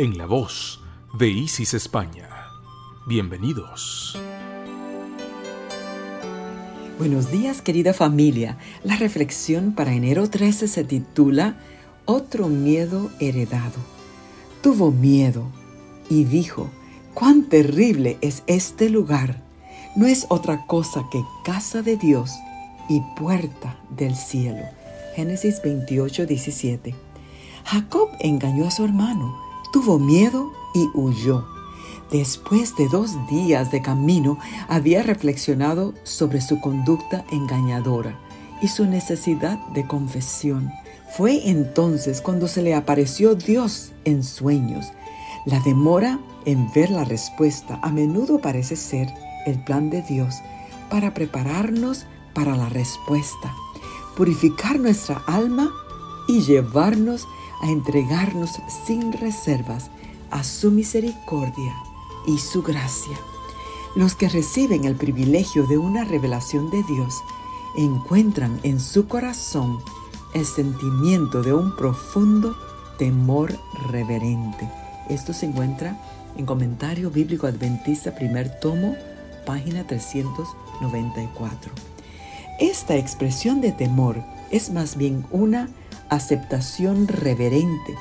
en la voz de Isis España. Bienvenidos. Buenos días querida familia. La reflexión para enero 13 se titula Otro miedo heredado. Tuvo miedo y dijo, cuán terrible es este lugar. No es otra cosa que casa de Dios y puerta del cielo. Génesis 28, 17. Jacob engañó a su hermano tuvo miedo y huyó. Después de dos días de camino, había reflexionado sobre su conducta engañadora y su necesidad de confesión. Fue entonces cuando se le apareció Dios en sueños. La demora en ver la respuesta a menudo parece ser el plan de Dios para prepararnos para la respuesta, purificar nuestra alma y llevarnos a entregarnos sin reservas a su misericordia y su gracia. Los que reciben el privilegio de una revelación de Dios encuentran en su corazón el sentimiento de un profundo temor reverente. Esto se encuentra en Comentario Bíblico Adventista, primer tomo, página 394. Esta expresión de temor es más bien una aceptación reverente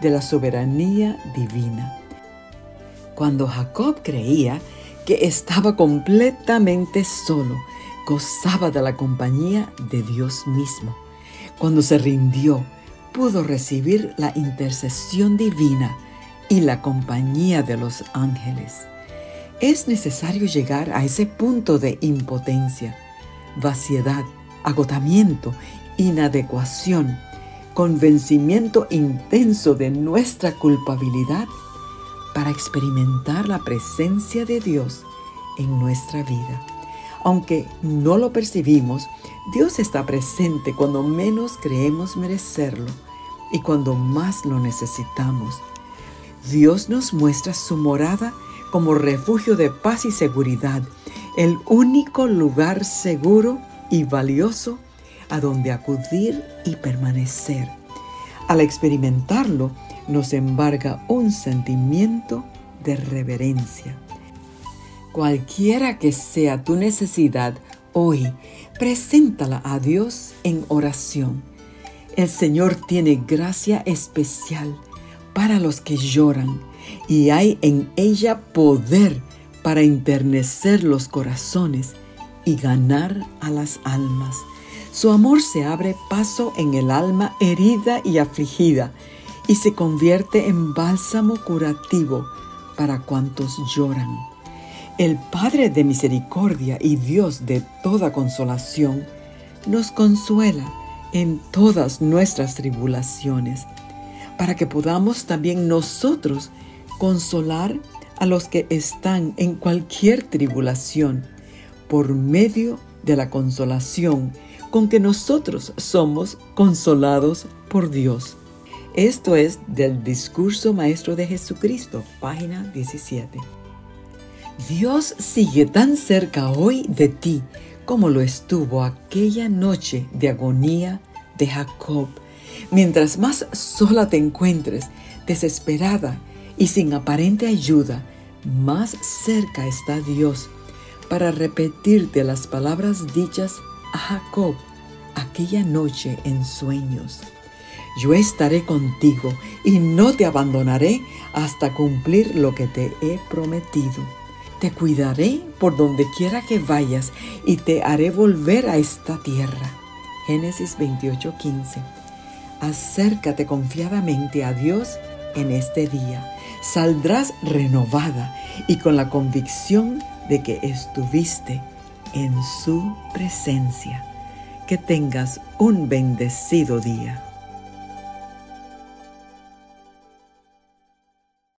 de la soberanía divina. Cuando Jacob creía que estaba completamente solo, gozaba de la compañía de Dios mismo. Cuando se rindió, pudo recibir la intercesión divina y la compañía de los ángeles. Es necesario llegar a ese punto de impotencia, vaciedad, agotamiento, inadecuación, convencimiento intenso de nuestra culpabilidad para experimentar la presencia de Dios en nuestra vida. Aunque no lo percibimos, Dios está presente cuando menos creemos merecerlo y cuando más lo necesitamos. Dios nos muestra su morada como refugio de paz y seguridad, el único lugar seguro y valioso a donde acudir y permanecer. Al experimentarlo, nos embarga un sentimiento de reverencia. Cualquiera que sea tu necesidad hoy, preséntala a Dios en oración. El Señor tiene gracia especial para los que lloran y hay en ella poder para enternecer los corazones y ganar a las almas. Su amor se abre paso en el alma herida y afligida y se convierte en bálsamo curativo para cuantos lloran. El Padre de misericordia y Dios de toda consolación nos consuela en todas nuestras tribulaciones, para que podamos también nosotros consolar a los que están en cualquier tribulación por medio de la consolación con que nosotros somos consolados por Dios. Esto es del discurso maestro de Jesucristo, página 17. Dios sigue tan cerca hoy de ti como lo estuvo aquella noche de agonía de Jacob. Mientras más sola te encuentres, desesperada y sin aparente ayuda, más cerca está Dios para repetirte las palabras dichas a Jacob aquella noche en sueños. Yo estaré contigo y no te abandonaré hasta cumplir lo que te he prometido. Te cuidaré por donde quiera que vayas y te haré volver a esta tierra. Génesis 28:15. Acércate confiadamente a Dios en este día. Saldrás renovada y con la convicción de que estuviste en su presencia. Que tengas un bendecido día.